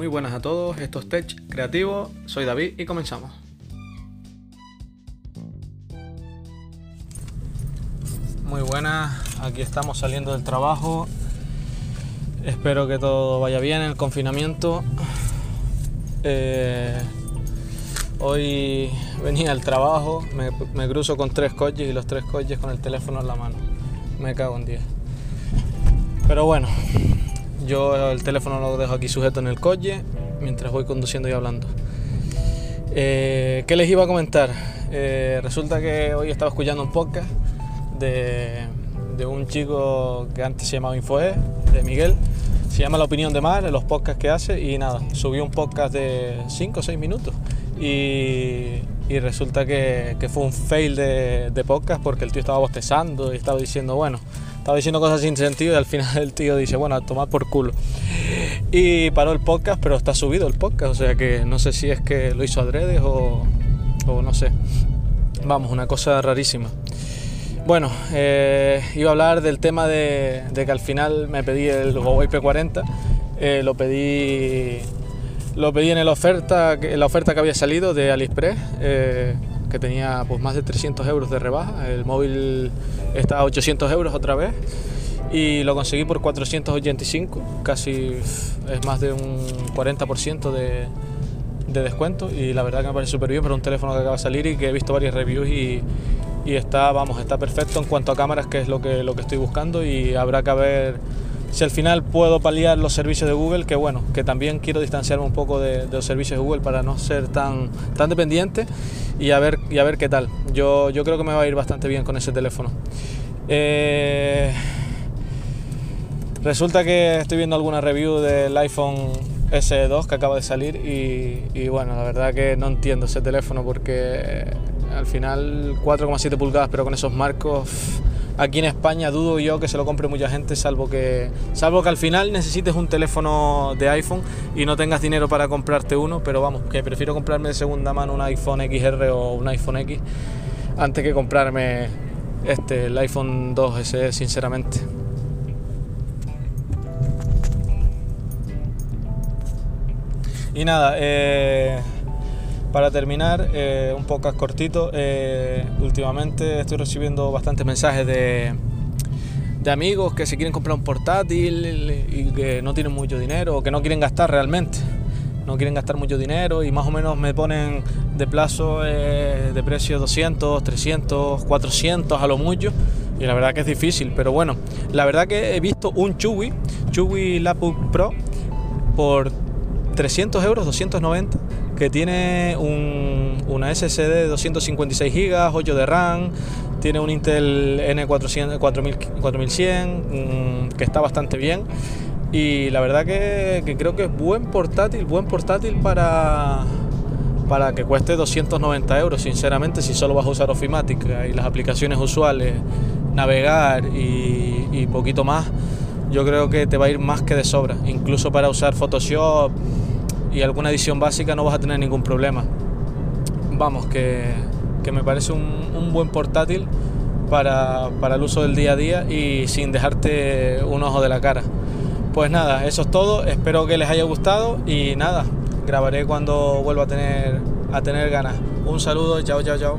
Muy buenas a todos, esto es Tech Creativo, soy David y comenzamos. Muy buenas, aquí estamos saliendo del trabajo. Espero que todo vaya bien en el confinamiento. Eh, hoy venía al trabajo, me, me, cruzo con tres coches y los tres coches con el teléfono en la mano. Me cago en 10. Pero bueno, yo el teléfono lo dejo aquí sujeto en el coche mientras voy conduciendo y hablando. Eh, ¿Qué les iba a comentar? Eh, resulta que hoy estaba escuchando un podcast de, de, un chico que antes se llamaba Infoe, de Miguel. Se llama La Opinión de Mar, los podcasts que hace, y nada, subió un podcast de 5 o 6 minutos. Y, resulta que, fue un fail de, podcast porque el tío estaba bostezando y estaba diciendo, bueno, estaba diciendo cosas sin sentido y al final el tío dice, bueno, a tomar por culo. Y paró el podcast, pero está subido el podcast, o sea que no sé si es que lo hizo adrede o, o no sé. Vamos, una cosa rarísima. Bueno, eh, iba a hablar del tema de, de, que al final me pedí el Huawei P40, eh, lo pedí lo pedí en la oferta, en la oferta que había salido de AliExpress. Eh, que tenía pues más de 300 euros de rebaja. El móvil está a 800 euros otra vez y lo conseguí por 485, casi es más de un 40% de, de, descuento y la verdad que me parece súper bien para un teléfono que acaba de salir y que he visto varias reviews y, y, está, vamos, está perfecto en cuanto a cámaras, que es lo que, lo que estoy buscando y habrá que ver si al final puedo paliar los servicios de Google, que bueno, que también quiero distanciarme un poco de, de los servicios de Google para no ser tan, tan dependiente y a ver, y a ver qué tal. Yo, yo creo que me va a ir bastante bien con ese teléfono. Eh, resulta que estoy viendo alguna review del iPhone SE2 que acaba de salir y, y bueno, la verdad que no entiendo ese teléfono porque al final 4,7 pulgadas pero con esos marcos aquí en España dudo yo que se lo compre mucha gente, salvo que, salvo que al final necesites un teléfono de iPhone y no tengas dinero para comprarte uno, pero vamos, que prefiero comprarme de segunda mano un iPhone XR o un iPhone X antes que comprarme este, el iPhone 2 SE, sinceramente. Y nada, eh, para terminar, eh, un podcast cortito, eh, últimamente estoy recibiendo bastantes mensajes de, de, amigos que se quieren comprar un portátil y que no tienen mucho dinero o que no quieren gastar realmente. No quieren gastar mucho dinero y más o menos me ponen de plazo eh, de precio 200, 300, 400 a lo mucho. Y la verdad que es difícil, pero bueno, la verdad que he visto un Chewy, Chewy Laptop Pro, por 300 euros, 290 que tiene un, una SSD de 256 GB, 8 de RAM, tiene un Intel N400, 4100 que está bastante bien. Y la verdad que, que, creo que es buen portátil, buen portátil para, para que cueste 290 euros, sinceramente, si solo vas a usar Ofimática y las aplicaciones usuales, navegar y, y poquito más, yo creo que te va a ir más que de sobra, incluso para usar Photoshop y alguna edición básica no vas a tener ningún problema. Vamos, que, que me parece un, un buen portátil para, para, el uso del día a día y sin dejarte un ojo de la cara. Pues nada, eso es todo, espero que les haya gustado y nada, grabaré cuando vuelva a tener, a tener ganas. Un saludo, chao, chao, chao.